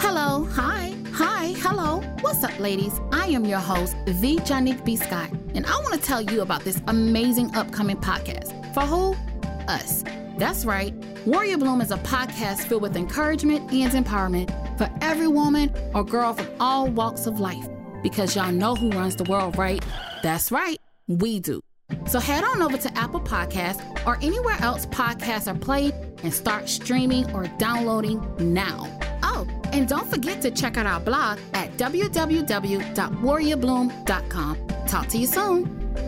Hello, hi, hi, hello. What's up, ladies? I am your host, The Janique B. Scott, and I want to tell you about this amazing upcoming podcast. For who? Us. That's right. Warrior Bloom is a podcast filled with encouragement and empowerment for every woman or girl from all walks of life. Because y'all know who runs the world, right? That's right, we do. So head on over to Apple Podcasts or anywhere else podcasts are played and start streaming or downloading now. And don't forget to check out our blog at www.warriorbloom.com. Talk to you soon.